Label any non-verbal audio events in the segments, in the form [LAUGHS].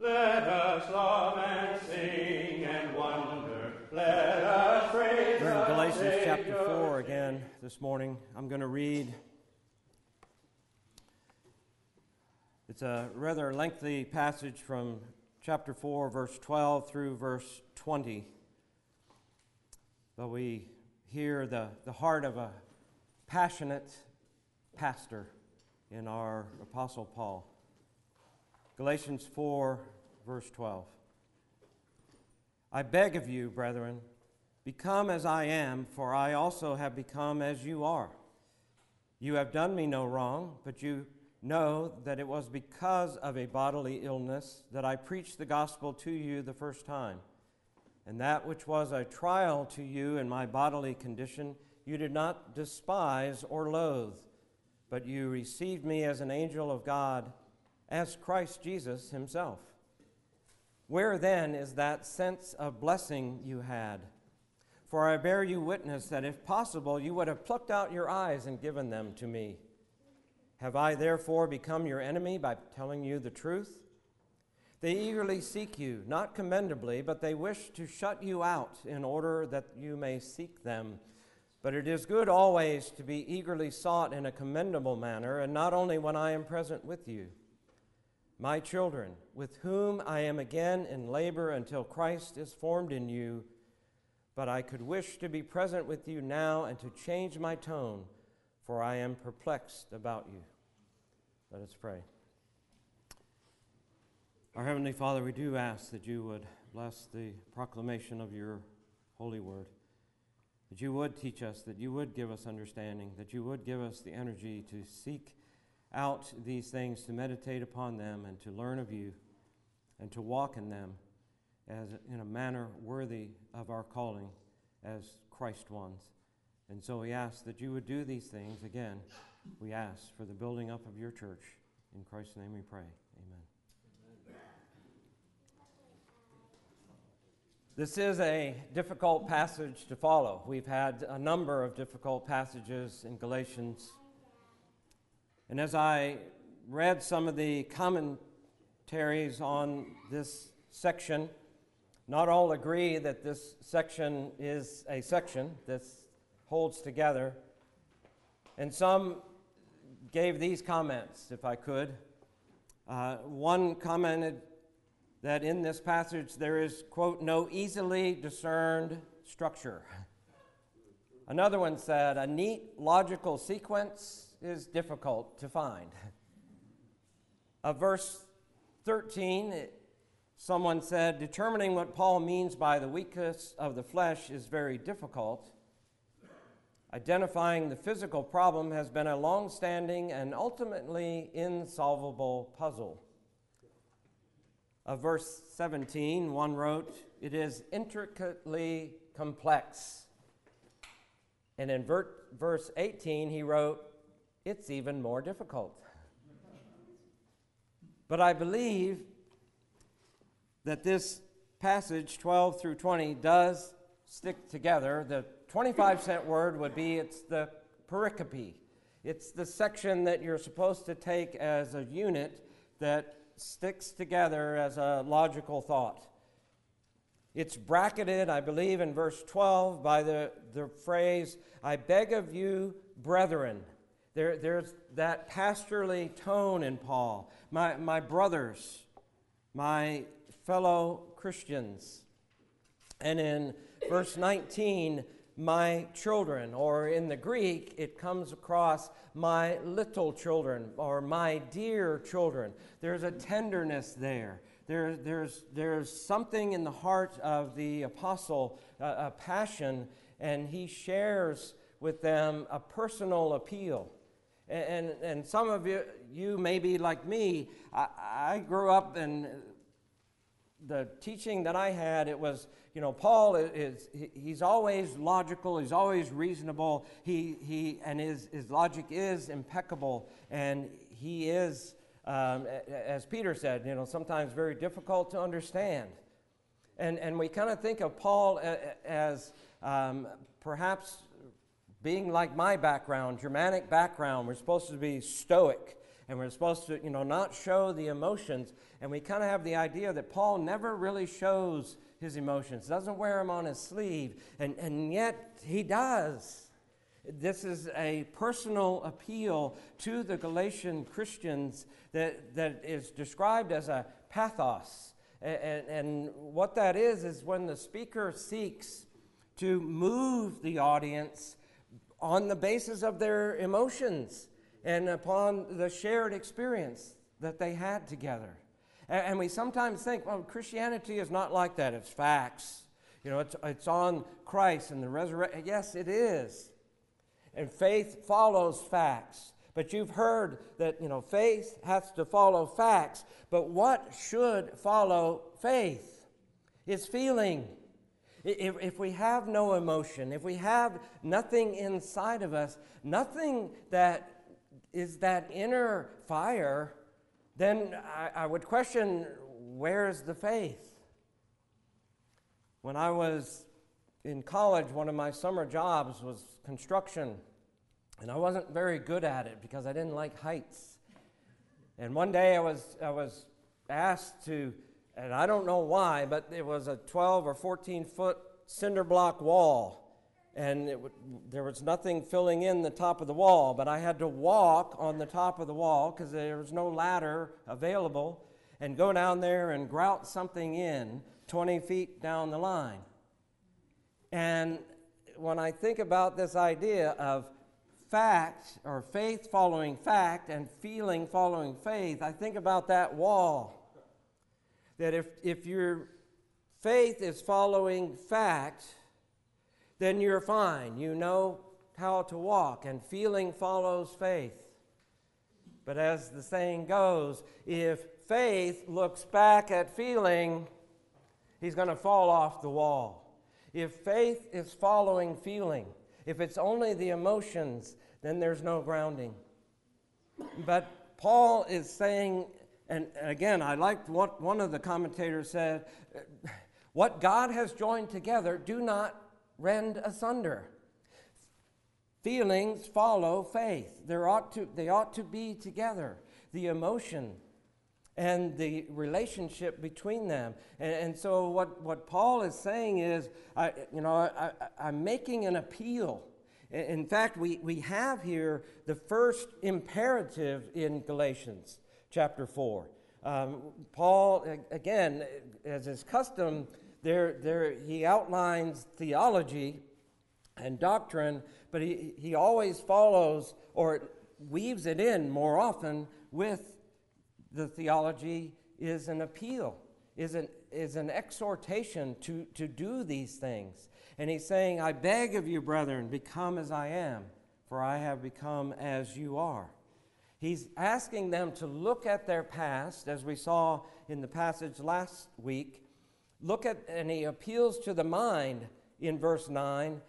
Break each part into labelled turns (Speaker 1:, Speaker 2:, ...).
Speaker 1: Let us love and sing and wonder. Let us praise
Speaker 2: We're in Galatians chapter 4 again this morning. I'm going to read. It's a rather lengthy passage from chapter 4, verse 12 through verse 20. But we hear the, the heart of a passionate pastor in our Apostle Paul. Galatians 4, verse 12. I beg of you, brethren, become as I am, for I also have become as you are. You have done me no wrong, but you know that it was because of a bodily illness that I preached the gospel to you the first time. And that which was a trial to you in my bodily condition, you did not despise or loathe, but you received me as an angel of God, as Christ Jesus himself. Where then is that sense of blessing you had? For I bear you witness that if possible, you would have plucked out your eyes and given them to me. Have I therefore become your enemy by telling you the truth? They eagerly seek you, not commendably, but they wish to shut you out in order that you may seek them. But it is good always to be eagerly sought in a commendable manner, and not only when I am present with you. My children, with whom I am again in labor until Christ is formed in you, but I could wish to be present with you now and to change my tone, for I am perplexed about you. Let us pray. Our Heavenly Father, we do ask that you would bless the proclamation of your holy word, that you would teach us, that you would give us understanding, that you would give us the energy to seek out these things, to meditate upon them, and to learn of you, and to walk in them as in a manner worthy of our calling as Christ ones. And so we ask that you would do these things again. We ask for the building up of your church. In Christ's name we pray. Amen. This is a difficult passage to follow. We've had a number of difficult passages in Galatians. And as I read some of the commentaries on this section, not all agree that this section is a section that holds together. And some gave these comments, if I could. Uh, one commented that in this passage there is, quote, no easily discerned structure. [LAUGHS] Another one said, a neat logical sequence is difficult to find. Uh, verse 13, it, Someone said, determining what Paul means by the weakness of the flesh is very difficult. Identifying the physical problem has been a long standing and ultimately insolvable puzzle. Of verse 17, one wrote, It is intricately complex. And in ver- verse 18, he wrote, It's even more difficult. But I believe that this passage 12 through 20 does stick together. The 25 cent word would be it's the pericope. It's the section that you're supposed to take as a unit that sticks together as a logical thought. It's bracketed, I believe, in verse 12 by the, the phrase, I beg of you, brethren. There, there's that pastorally tone in Paul. My, my brothers, my fellow Christians. And in verse 19, my children, or in the Greek, it comes across my little children or my dear children. There's a tenderness there. there there's, there's something in the heart of the apostle, uh, a passion, and he shares with them a personal appeal. And, and, and some of you, you may be like me. I, I grew up in the teaching that I had, it was, you know, Paul is, he's always logical, he's always reasonable, he, he, and his, his logic is impeccable, and he is, um, as Peter said, you know, sometimes very difficult to understand. And, and we kind of think of Paul as um, perhaps being like my background, Germanic background. We're supposed to be stoic and we're supposed to, you know, not show the emotions. And we kind of have the idea that Paul never really shows his emotions, doesn't wear them on his sleeve, and, and yet he does. This is a personal appeal to the Galatian Christians that, that is described as a pathos. And, and, what that is, is when the speaker seeks to move the audience on the basis of their emotions and upon the shared experience that they had together. And, we sometimes think, well, Christianity is not like that, it's facts. You know, it's, it's on Christ and the resurrection. Yes, it is. And faith follows facts. But you've heard that, you know, faith has to follow facts. But what should follow faith? Is feeling. If, if we have no emotion, if we have nothing inside of us, nothing that is that inner fire, then I, I would question where's the faith? When I was in college, one of my summer jobs was construction, and I wasn't very good at it because I didn't like heights. And one day I was, I was asked to and I don't know why, but it was a 12 or 14 foot cinder block wall, and w- there was nothing filling in the top of the wall, but I had to walk on the top of the wall because there was no ladder available and go down there and grout something in 20 feet down the line. And when I think about this idea of fact or faith following fact and feeling following faith, I think about that wall that if, if your faith is following fact, then you're fine. You know how to walk, and feeling follows faith. But as the saying goes, if faith looks back at feeling, he's going to fall off the wall. If faith is following feeling, if it's only the emotions, then there's no grounding. But Paul is saying and again, I liked what one of the commentators said what God has joined together, do not rend asunder. Feelings follow faith. There ought to, they ought to be together. The emotion and the relationship between them. And, and so, what, what Paul is saying is, I, you know, I, I, I'm making an appeal. In fact, we, we have here the first imperative in Galatians chapter 4. Um, Paul, again, as his custom, there, there, he outlines theology and doctrine, but he, he always follows or weaves it in more often with the theology is an appeal, is an, is an exhortation to, to do these things. And he's saying, I beg of you, brethren, become as I am, for I have become as you are. He's asking them to look at their past, as we saw in the passage last week. Look at, and he appeals to the mind in verse 9.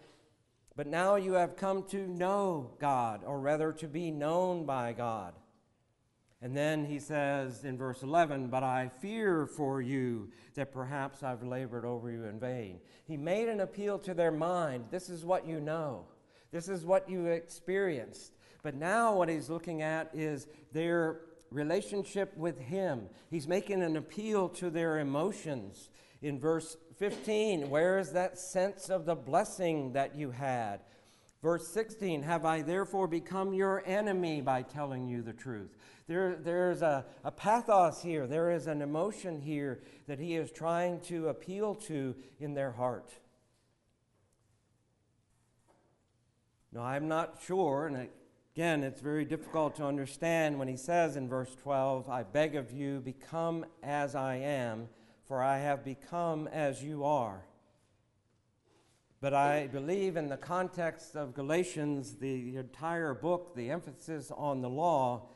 Speaker 2: But now you have come to know God, or rather to be known by God. And then he says in verse 11, But I fear for you that perhaps I've labored over you in vain. He made an appeal to their mind. This is what you know, this is what you experienced. But now what he's looking at is their relationship with him. He's making an appeal to their emotions. In verse 15, where is that sense of the blessing that you had? Verse 16, have I therefore become your enemy by telling you the truth? There, there's a, a pathos here, there is an emotion here that he is trying to appeal to in their heart. Now, I'm not sure, and Again, it's very difficult to understand when he says in verse 12, I beg of you, become as I am, for I have become as you are. But I believe in the context of Galatians, the entire book, the emphasis on the law,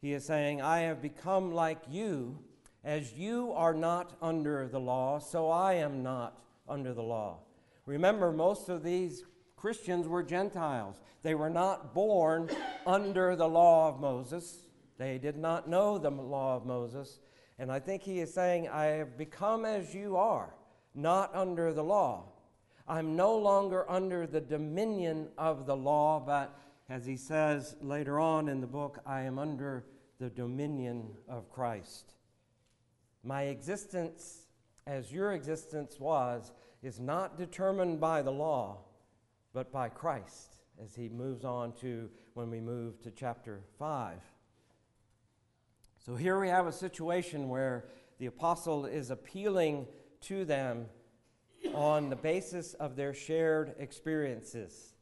Speaker 2: he is saying, I have become like you. As you are not under the law, so I am not under the law. Remember, most of these Christians were Gentiles. They were not born under the law of Moses. They did not know the law of Moses. And I think he is saying, I have become as you are, not under the law. I'm no longer under the dominion of the law, but as he says later on in the book, I am under the dominion of Christ. My existence, as your existence was, is not determined by the law, but by Christ, as he moves on to when we move to chapter 5. So here we have a situation where the apostle is appealing to them on the basis of their shared experiences.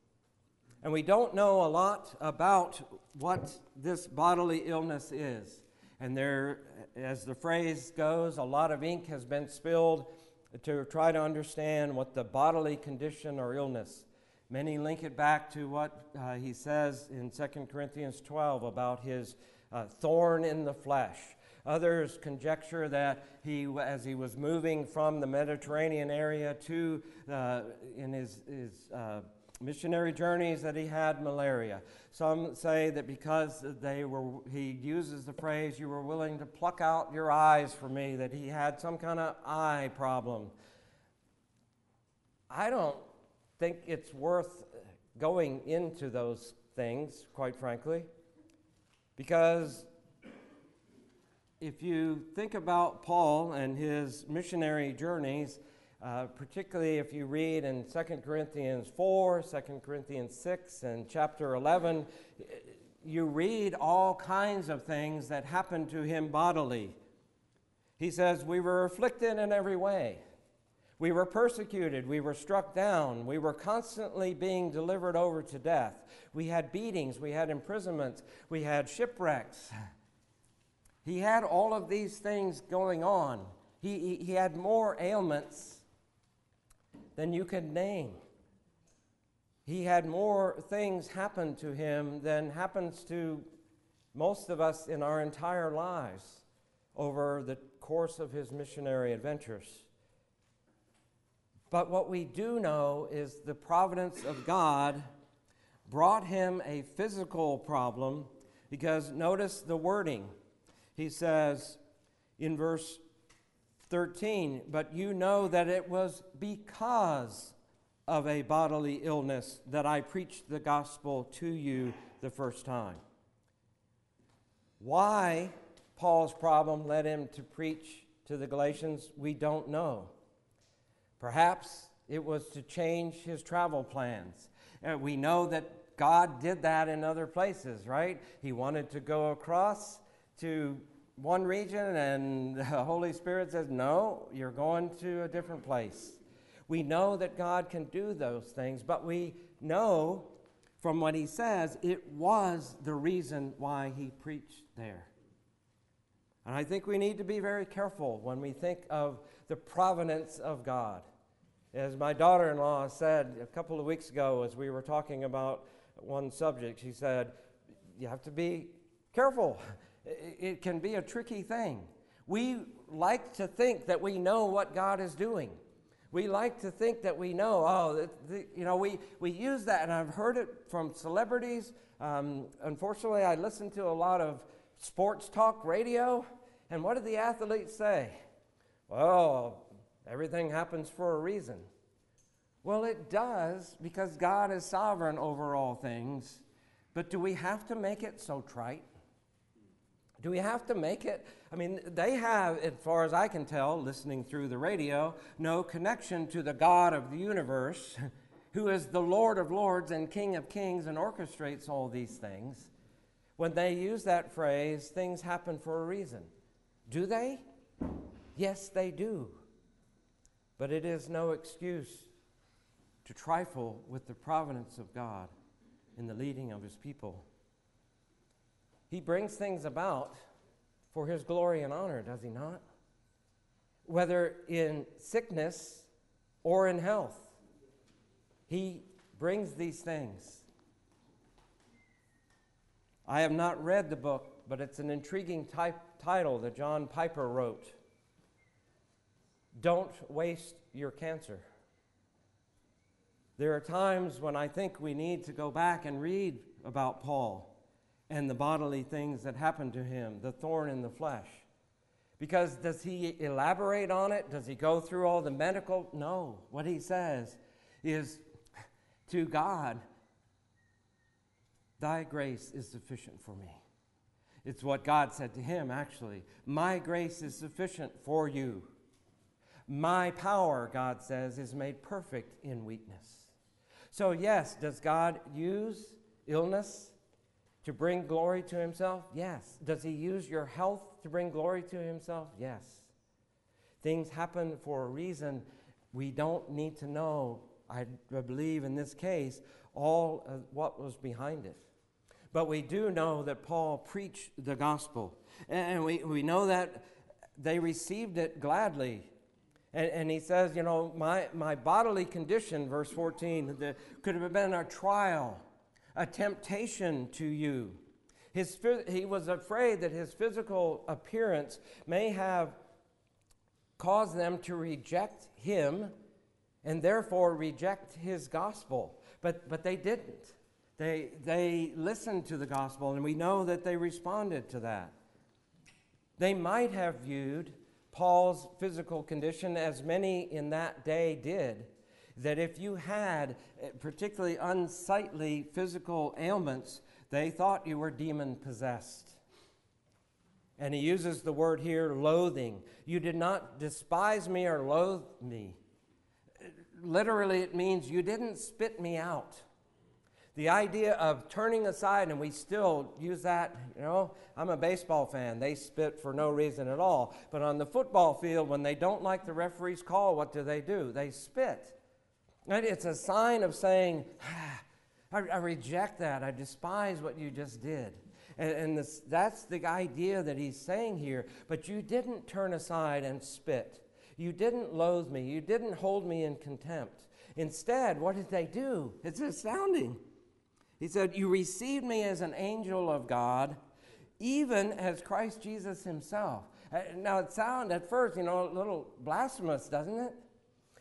Speaker 2: And we don't know a lot about what this bodily illness is. And there, as the phrase goes, a lot of ink has been spilled to try to understand what the bodily condition or illness. Many link it back to what uh, he says in 2 Corinthians 12 about his uh, thorn in the flesh. Others conjecture that he, as he was moving from the Mediterranean area to uh, in his, his uh, missionary journeys that he had malaria. Some say that because they were, he uses the phrase, you were willing to pluck out your eyes for me, that he had some kind of eye problem. I don't think it's worth going into those things, quite frankly, because if you think about Paul and his missionary journeys, uh, particularly if you read in 2 Corinthians 4, 2 Corinthians 6, and chapter 11, you read all kinds of things that happened to him bodily. He says, We were afflicted in every way. We were persecuted. We were struck down. We were constantly being delivered over to death. We had beatings. We had imprisonments. We had shipwrecks. He had all of these things going on. He, he, he had more ailments than you could name. He had more things happen to him than happens to most of us in our entire lives over the course of his missionary adventures. But what we do know is the providence of God brought him a physical problem because notice the wording. He says in verse 13, but you know that it was because of a bodily illness that I preached the gospel to you the first time. Why Paul's problem led him to preach to the Galatians, we don't know. Perhaps it was to change his travel plans. Uh, we know that God did that in other places, right? He wanted to go across to one region and [LAUGHS] the Holy Spirit says, No, you're going to a different place. We know that God can do those things, but we know from what he says it was the reason why he preached there. And I think we need to be very careful when we think of the providence of God. As my daughter in law said a couple of weeks ago, as we were talking about one subject, she said, You have to be careful [LAUGHS] it can be a tricky thing. We like to think that we know what God is doing. We like to think that we know, oh, the, you know, we, we use that, and I've heard it from celebrities. Um, unfortunately, I listen to a lot of sports talk radio, and what do the athletes say? Well, everything happens for a reason. Well, it does because God is sovereign over all things, but do we have to make it so trite? Do we have to make it? I mean, they have, as far as I can tell, listening through the radio, no connection to the God of the universe, [LAUGHS] who is the Lord of lords and King of kings and orchestrates all these things. When they use that phrase, things happen for a reason. Do they? Yes, they do. But it is no excuse to trifle with the providence of God in the leading of his people. He brings things about for his glory and honor, does he not? Whether in sickness or in health, he brings these things. I have not read the book, but it's an intriguing type, title that John Piper wrote. Don't waste your cancer. There are times when I think we need to go back and read about Paul and the bodily things that happened to him, the thorn in the flesh. Because does he elaborate on it? Does he go through all the medical? No. What he says is to God, Thy grace is sufficient for me. It's what God said to him, actually. My grace is sufficient for you. My power, God says, is made perfect in weakness. So, yes, does God use illness to bring glory to himself? Yes. Does he use your health to bring glory to himself? Yes. Things happen for a reason. We don't need to know, I believe in this case, all what was behind it. But we do know that Paul preached the gospel. And we, we know that they received it gladly. And, and he says, you know, my, my bodily condition, verse 14, the, could have been a trial, a temptation to you. His, he was afraid that his physical appearance may have caused them to reject him and therefore reject his gospel. But, but they didn't. They, they listened to the gospel, and we know that they responded to that. They might have viewed Paul's physical condition, as many in that day did, that if you had eh, particularly unsightly physical ailments, they thought you were demon possessed. And he uses the word here, loathing. You did not despise me or loathe me. Literally, it means you didn't spit me out. The idea of turning aside, and we still use that, you know, I'm a baseball fan. They spit for no reason at all. But on the football field, when they don't like the referee's call, what do they do? They spit. And it's a sign of saying, ah, [SIGHS] I, I, reject that. I despise what you just did. And, and this, that's the idea that he's saying here. But you didn't turn aside and spit. You didn't loathe me. You didn't hold me in contempt. Instead, what did they do? It's astounding. He said, You received me as an angel of God, even as Christ Jesus himself. Uh, now, it sounds at first, you know, a little blasphemous, doesn't it?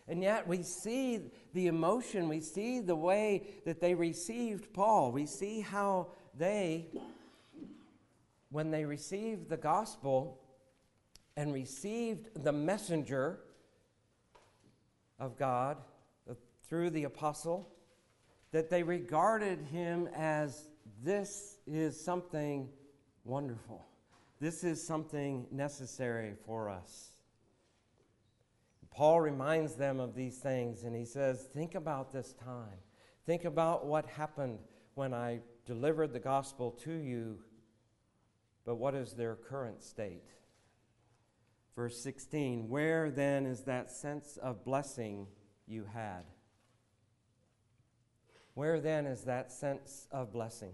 Speaker 2: And yet we see the emotion, we see the way that they received Paul. We see how they, when they received the gospel and received the messenger of God uh, through the apostle, that they regarded him as this is something wonderful. This is something necessary for us. Paul reminds them of these things and he says, Think about this time. Think about what happened when I delivered the gospel to you, but what is their current state? Verse 16 Where then is that sense of blessing you had? Where then is that sense of blessing?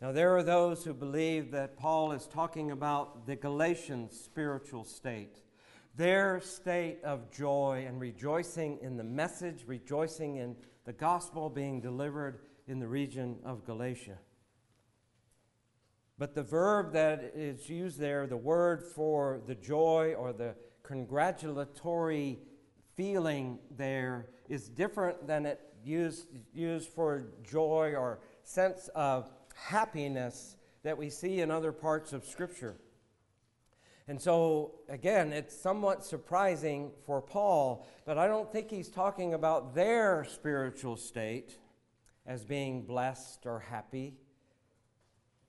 Speaker 2: Now, there are those who believe that Paul is talking about the Galatians' spiritual state, their state of joy and rejoicing in the message, rejoicing in the gospel being delivered in the region of Galatia. But the verb that is used there, the word for the joy or the congratulatory feeling there, is different than it used, used for joy or sense of happiness that we see in other parts of Scripture. And so, again, it's somewhat surprising for Paul, but I don't think he's talking about their spiritual state as being blessed or happy,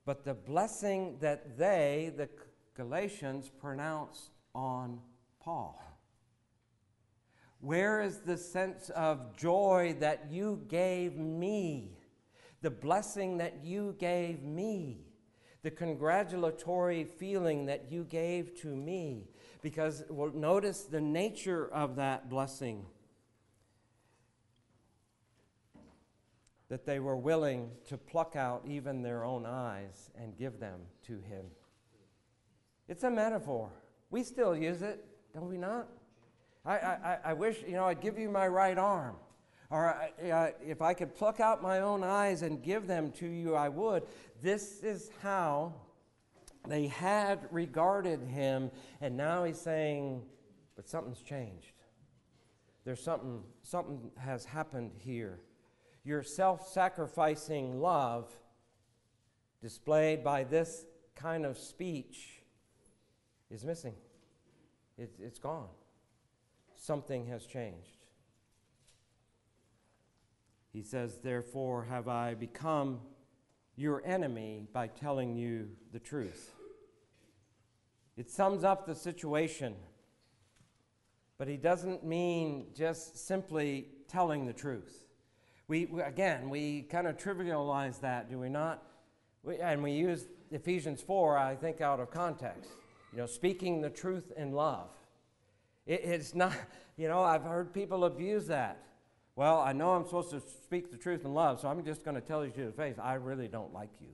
Speaker 2: but the blessing that they, the Galatians, pronounce on Paul. Where is the sense of joy that you gave me? The blessing that you gave me? The congratulatory feeling that you gave to me? Because well, notice the nature of that blessing. That they were willing to pluck out even their own eyes and give them to him. It's a metaphor. We still use it, don't we not? I, I, I wish, you know, I'd give you my right arm. Or uh, if I could pluck out my own eyes and give them to you, I would. This is how they had regarded him, and now he's saying, but something's changed. There's something, something has happened here. Your self sacrificing love, displayed by this kind of speech, is missing. It, it's gone something has changed. He says, Therefore have I become your enemy by telling you the truth. It sums up the situation, but he doesn't mean just simply telling the truth. We, again, we kind of trivialize that, do we not? We, and we use Ephesians 4, I think, out of context. You know, speaking the truth in love. It, it's not, [LAUGHS] you know, I've heard people abuse that. Well, I know I'm supposed to speak the truth in love, so I'm just going to tell you to the face, I really don't like you.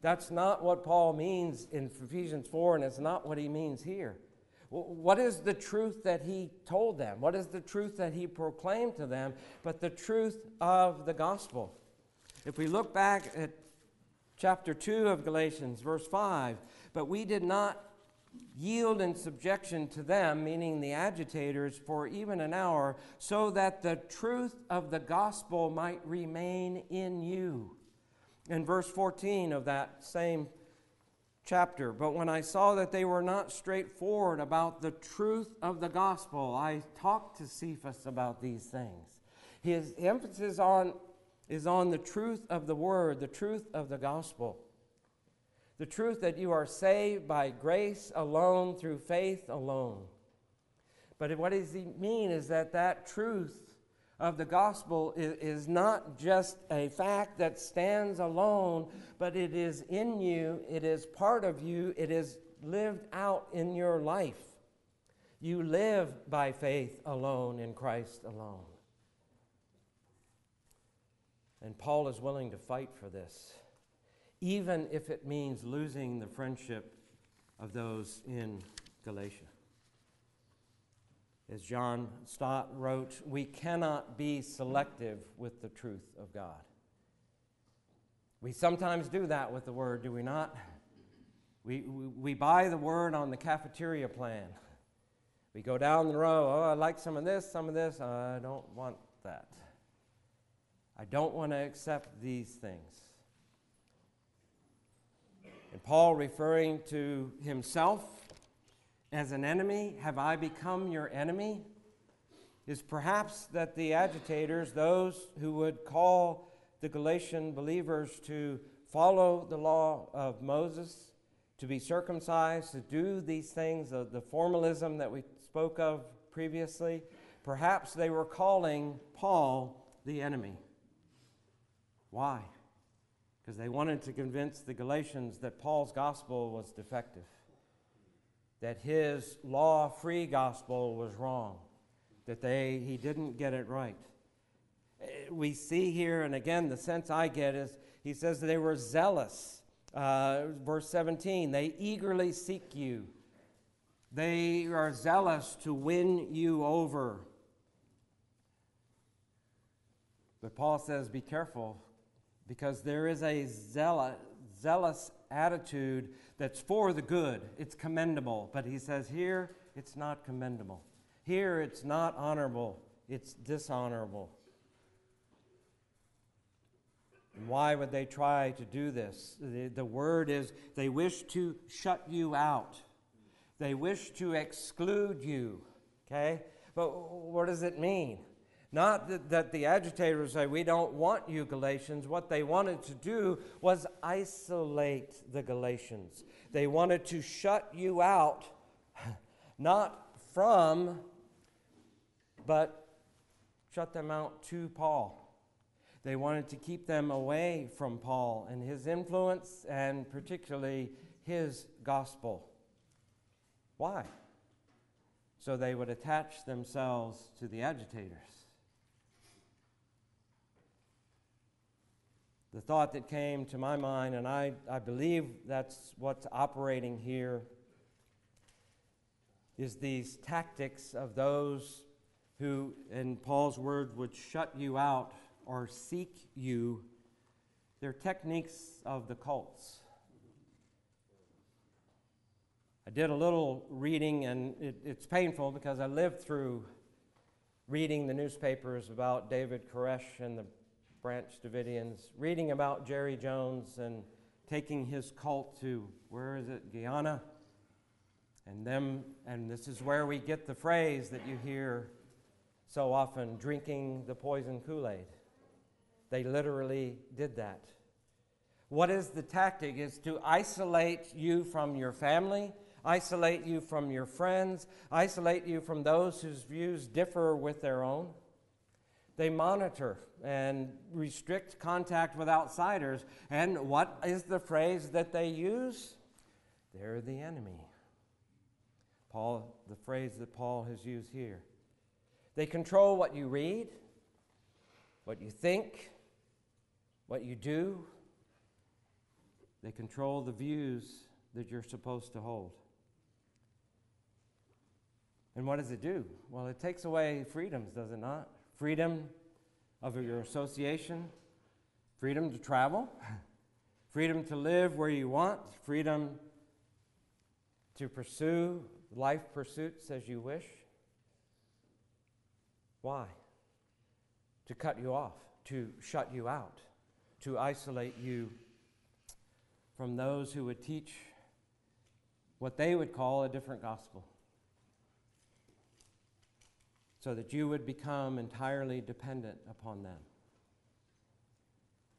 Speaker 2: That's not what Paul means in Ephesians 4, and it's not what he means here. What is the truth that he told them? What is the truth that he proclaimed to them? But the truth of the gospel. If we look back at chapter 2 of Galatians, verse 5, but we did not yield in subjection to them, meaning the agitators, for even an hour, so that the truth of the gospel might remain in you. In verse 14 of that same chapter, but when I saw that they were not straightforward about the truth of the gospel, I talked to Cephas about these things. His emphasis on, is on the truth of the word, the truth of the gospel. The truth that you are saved by grace alone, through faith alone. But what does he mean is that that truth of the gospel is, is not just a fact that stands alone, but it is in you, it is part of you, it is lived out in your life. You live by faith alone in Christ alone. And Paul is willing to fight for this even if it means losing the friendship of those in Galatia. As John Stott wrote, we cannot be selective with the truth of God. We sometimes do that with the word, do we not? We, we, we buy the word on the cafeteria plan. We go down the row, oh, I like some of this, some of this, I don't want that. I don't want to accept these things. And Paul, referring to himself as an enemy, have I become your enemy? Is perhaps that the agitators, those who would call the Galatian believers to follow the law of Moses, to be circumcised, to do these things, the, the formalism that we spoke of previously, perhaps they were calling Paul the enemy. Why? Because they wanted to convince the Galatians that Paul's gospel was defective, that his law free gospel was wrong, that they, he didn't get it right. Eh, we see here, and again, the sense I get is he says they were zealous. Uh, verse 17, they eagerly seek you. They are zealous to win you over. But Paul says, Be careful because there is a zealous, zealous attitude that's for the good. It's commendable. But he says here, it's not commendable. Here, it's not honorable, it's dishonorable. Why would they try to do this? The, the word is they wish to shut you out, they wish to exclude you. Okay? But what does it mean? Not that, that, the agitators say, we don't want you, Galatians. What they wanted to do was isolate the Galatians. They wanted to shut you out, [LAUGHS] not from, but shut them out to Paul. They wanted to keep them away from Paul and his influence, and particularly his gospel. Why? So they would attach themselves to the agitators. The thought that came to my mind, and I, I believe that's what's operating here, is these tactics of those who, in Paul's word, would shut you out or seek you. They're techniques of the cults. I did a little reading, and it, it's painful because I lived through reading the newspapers about David Koresh and the Branch Davidians, reading about Jerry Jones and taking his cult to, where is it, Guyana? And them, and this is where we get the phrase that you hear so often drinking the poison Kool Aid. They literally did that. What is the tactic? Is to isolate you from your family, isolate you from your friends, isolate you from those whose views differ with their own. They monitor and restrict contact with outsiders. And what is the phrase that they use? They're the enemy. Paul, the phrase that Paul has used here. They control what you read, what you think, what you do. They control the views that you're supposed to hold. And what does it do? Well, it takes away freedoms, does it not? Freedom of your association, freedom to travel, [LAUGHS] freedom to live where you want, freedom to pursue life pursuits as you wish. Why? To cut you off, to shut you out, to isolate you from those who would teach what they would call a different gospel. So that you would become entirely dependent upon them.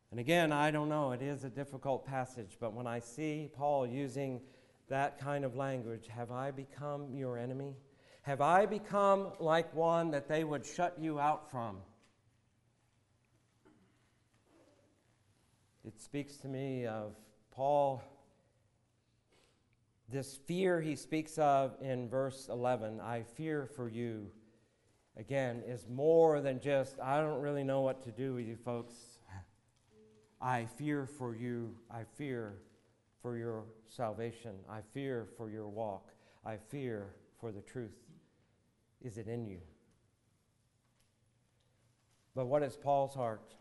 Speaker 2: And again, I don't know, it is a difficult passage, but when I see Paul using that kind of language, have I become your enemy? Have I become like one that they would shut you out from? It speaks to me of Paul, this fear he speaks of in verse 11 I fear for you, again, is more than just, I don't really know what to do with you folks. I fear for you. I fear for your salvation. I fear for your walk. I fear for the truth. Is it in you? But what is Paul's heart?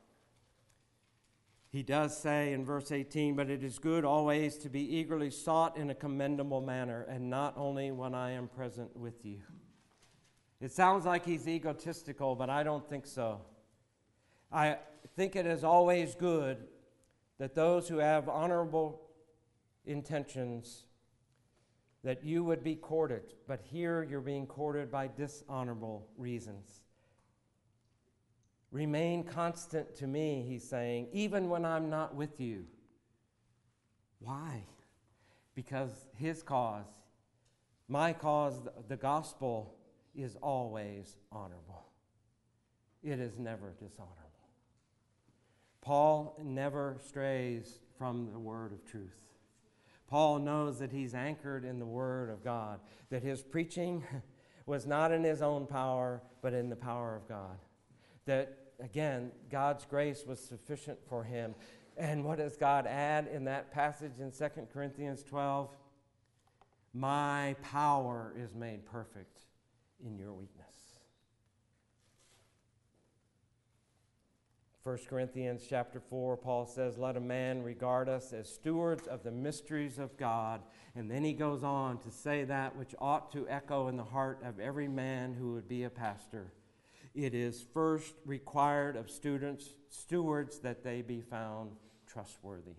Speaker 2: He does say in verse 18, But it is good always to be eagerly sought in a commendable manner, and not only when I am present with you. It sounds like he's egotistical, but I don't think so. I think it is always good that those who have honorable intentions that you would be courted, but here you're being courted by dishonorable reasons. Remain constant to me, he's saying, even when I'm not with you. Why? Because his cause, my cause, the gospel, is always honorable. It is never dishonorable. Paul never strays from the word of truth. Paul knows that he's anchored in the word of God, that his preaching [LAUGHS] was not in his own power, but in the power of God. That again, God's grace was sufficient for him. And what does God add in that passage in 2 Corinthians 12? My power is made perfect in your weakness. 1 Corinthians chapter 4, Paul says, Let a man regard us as stewards of the mysteries of God. And then he goes on to say that which ought to echo in the heart of every man who would be a pastor it is first required of students, stewards, that they be found trustworthy.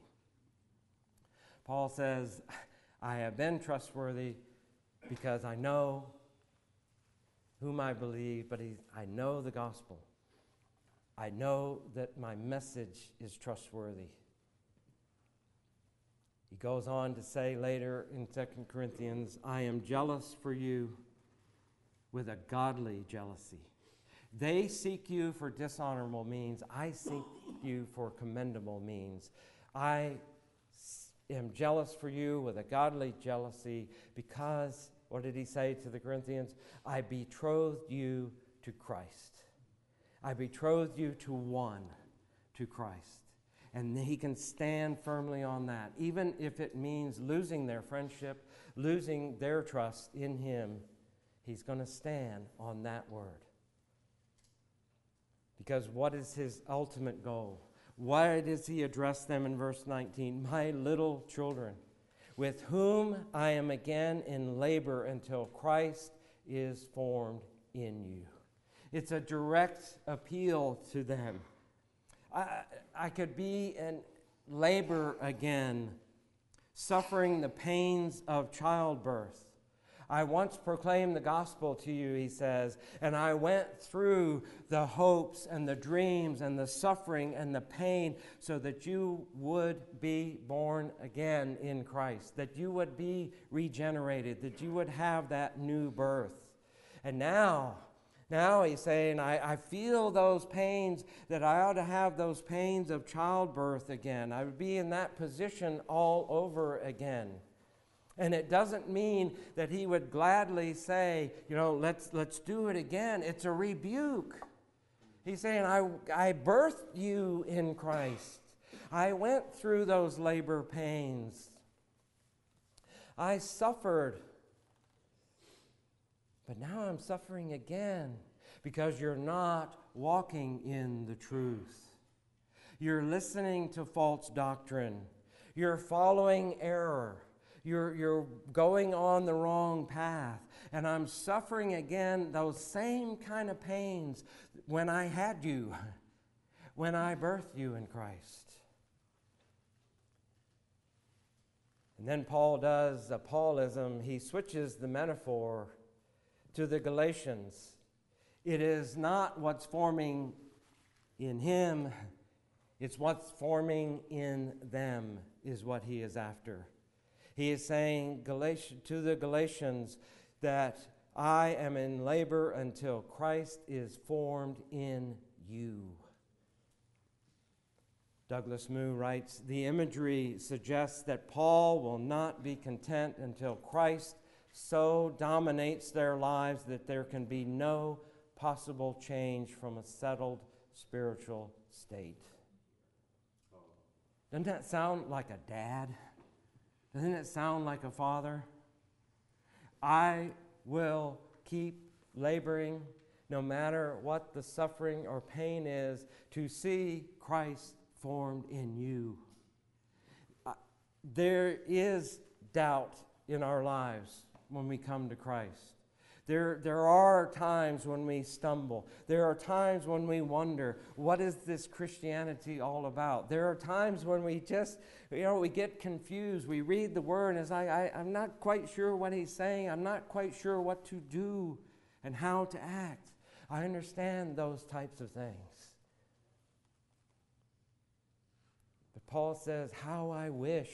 Speaker 2: Paul says, I have been trustworthy because I know whom I believe, but I know the gospel. I know that my message is trustworthy. He goes on to say later in 2 Corinthians, I am jealous for you with a godly jealousy. They seek you for dishonorable means. I seek you for commendable means. I am jealous for you with a godly jealousy because, what did he say to the Corinthians? I betrothed you to Christ. I betrothed you to one, to Christ. And he can stand firmly on that, even if it means losing their friendship, losing their trust in him. He's going to stand on that word. Because what is his ultimate goal? Why does he address them in verse 19? My little children, with whom I am again in labor until Christ is formed in you. It's a direct appeal to them. I, I could be in labor again, suffering the pains of childbirth. I once proclaimed the gospel to you, he says, and I went through the hopes and the dreams and the suffering and the pain so that you would be born again in Christ, that you would be regenerated, that you would have that new birth. And now, now he's saying, I, I feel those pains that I ought to have those pains of childbirth again. I would be in that position all over again. And it doesn't mean that he would gladly say, you know, let's, let's do it again. It's a rebuke. He's saying, I, I birthed you in Christ. I went through those labor pains. I suffered. But now I'm suffering again because you're not walking in the truth. You're listening to false doctrine. You're following error. You're, you're going on the wrong path. And I'm suffering again those same kind of pains when I had you, [LAUGHS] when I birthed you in Christ. And then Paul does a Paulism. He switches the metaphor to the Galatians. It is not what's forming in him, it's what's forming in them, is what he is after. He is saying to the Galatians that I am in labor until Christ is formed in you. Douglas Moo writes The imagery suggests that Paul will not be content until Christ so dominates their lives that there can be no possible change from a settled spiritual state. Doesn't that sound like a dad? Doesn't it sound like a father? I will keep laboring no matter what the suffering or pain is to see Christ formed in you. There is doubt in our lives when we come to Christ. There, there are times when we stumble. There are times when we wonder, what is this Christianity all about? There are times when we just, you know, we get confused. We read the word and it's like, I, I'm not quite sure what he's saying. I'm not quite sure what to do and how to act. I understand those types of things. But Paul says, How I wish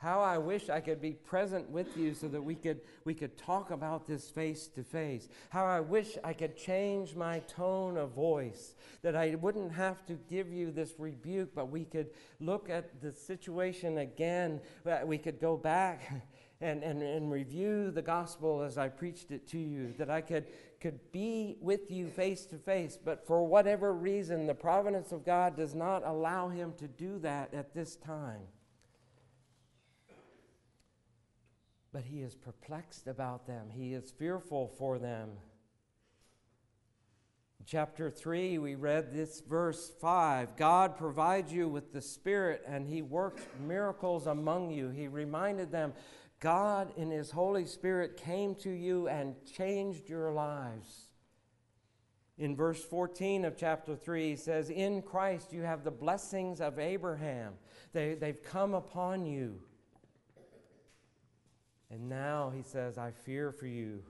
Speaker 2: how I wish I could be present with you so that we could, we could talk about this face to face. How I wish I could change my tone of voice, that I wouldn't have to give you this rebuke, but we could look at the situation again. That We could go back [LAUGHS] and, and, and review the gospel as I preached it to you, that I could, could be with you face to face. But for whatever reason, the providence of God does not allow him to do that at this time. But he is perplexed about them. He is fearful for them. In chapter 3, we read this verse 5 God provides you with the Spirit, and he works miracles among you. He reminded them God, in his Holy Spirit, came to you and changed your lives. In verse 14 of chapter 3, he says, In Christ you have the blessings of Abraham. They, they've come upon you. And now he says, I fear for you.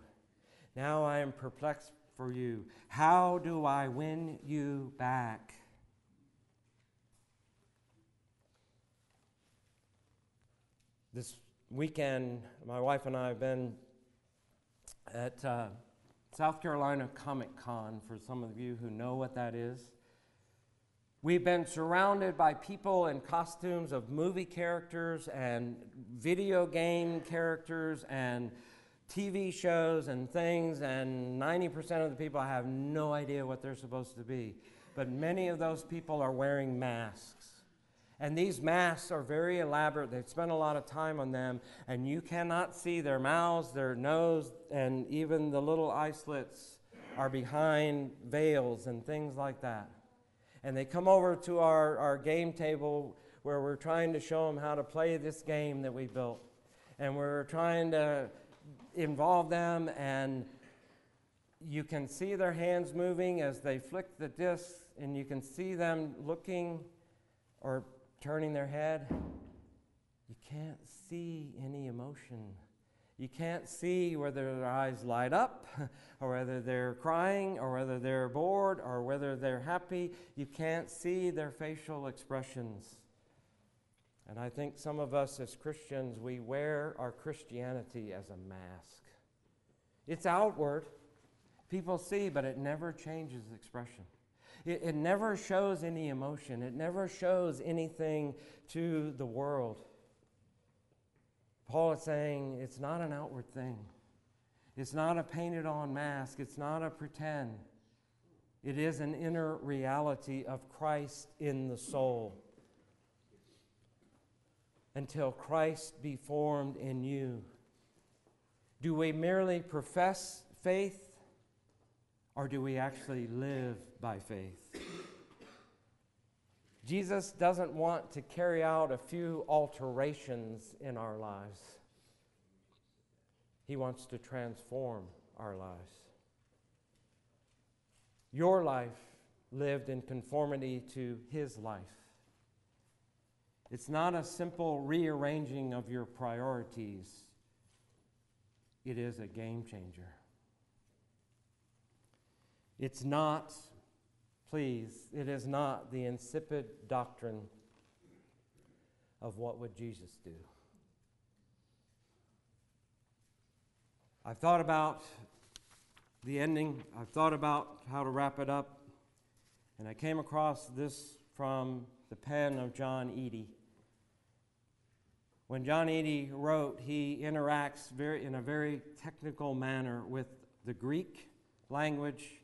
Speaker 2: Now I am perplexed for you. How do I win you back? This weekend, my wife and I have been at uh, South Carolina Comic Con, for some of you who know what that is. We've been surrounded by people in costumes of movie characters and video game characters and TV shows and things, and 90% of the people have no idea what they're supposed to be. But many of those people are wearing masks. And these masks are very elaborate. They've spent a lot of time on them, and you cannot see their mouths, their nose, and even the little eye slits are behind veils and things like that and they come over to our, our game table where we're trying to show them how to play this game that we built. And we're trying to involve them, and you can see their hands moving as they flick the disc, and you can see them looking or turning their head. You can't see any emotion. You can't see whether their eyes light up, [LAUGHS] or whether they're crying, or whether they're bored, or whether they're happy. You can't see their facial expressions. And I think some of us as Christians, we wear our Christianity as a mask. It's outward. People see, but it never changes expression. It, it never shows any emotion. It never shows anything to the world. Paul is saying it's not an outward thing. It's not a painted on mask. It's not a pretend. It is an inner reality of Christ in the soul until Christ be formed in you? Do we merely profess faith or do we actually live by faith? Jesus doesn't want to carry out a few alterations in our lives. He wants to transform our lives. Your life lived in conformity to His life. It's not a simple rearranging of your priorities, it is a game changer. It's not, please, it is not the insipid doctrine of what would Jesus do. I've thought about the ending, I've thought about how to wrap it up, and I came across this from the pen of John Eadie. When John Eadie wrote, he interacts very, in a very technical manner with the Greek language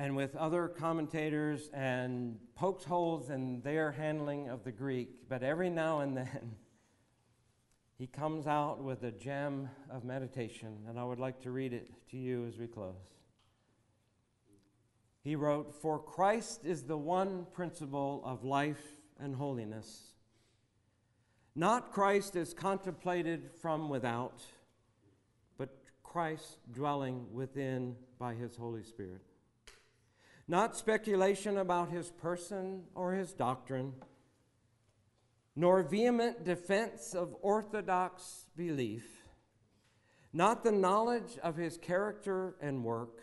Speaker 2: and with other commentators and pokes holes in their handling of the Greek. But every now and then, [LAUGHS] he comes out with a gem of meditation, and I would like to read it to you as we close. He wrote, For Christ is the one principle of life and holiness not Christ as contemplated from without, but Christ dwelling within by his Holy Spirit. Not speculation about his person or his doctrine, nor vehement defense of orthodox belief, not the knowledge of his character and work,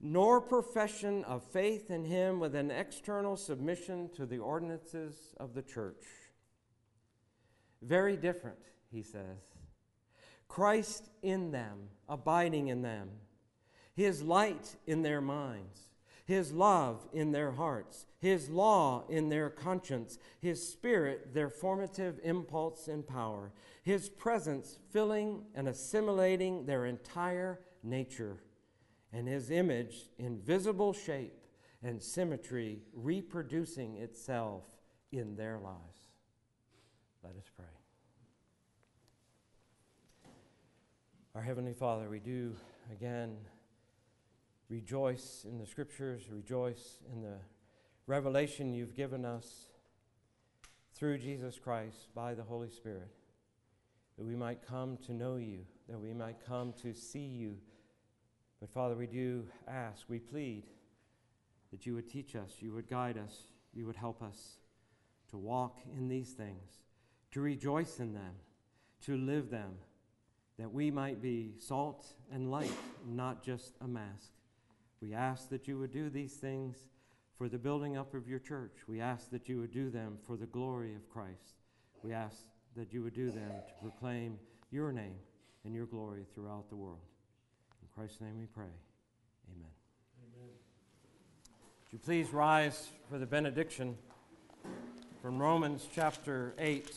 Speaker 2: nor profession of faith in him with an external submission to the ordinances of the church very different, he says. Christ in them, abiding in them, His light in their minds, His love in their hearts, His law in their conscience, His Spirit their formative impulse and power, His presence filling and assimilating their entire nature, and His image in visible shape and symmetry reproducing itself in their lives. Let us pray. Our Heavenly Father, we do again rejoice in the Scriptures, rejoice in the revelation you've given us through Jesus Christ by the Holy Spirit, that we might come to know you, that we might come to see you. But Father, we do ask, we plead that you would teach us, you would guide us, you would help us to walk in these things to rejoice in them, to live them, that we might be salt and light, not just a mask. We ask that you would do these things for the building up of your church. We ask that you would do them for the glory of Christ. We ask that you would do them to proclaim your name and your glory throughout the world. In Christ's name we pray. Amen. Amen. Would you please rise for the benediction from Romans chapter 8.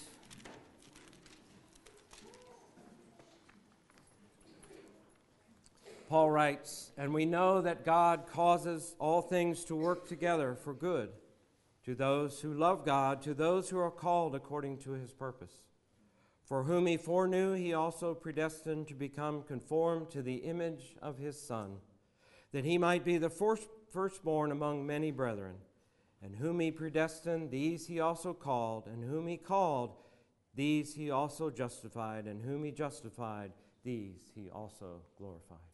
Speaker 2: Paul writes, And we know that God causes all things to work together for good to those who love God, to those who are called according to his purpose. For whom he foreknew, he also predestined to become conformed to the image of his Son, that he might be the first, firstborn among many brethren. And whom he predestined, these he also called, and whom he called, these he also justified, and whom he justified, these he also glorified.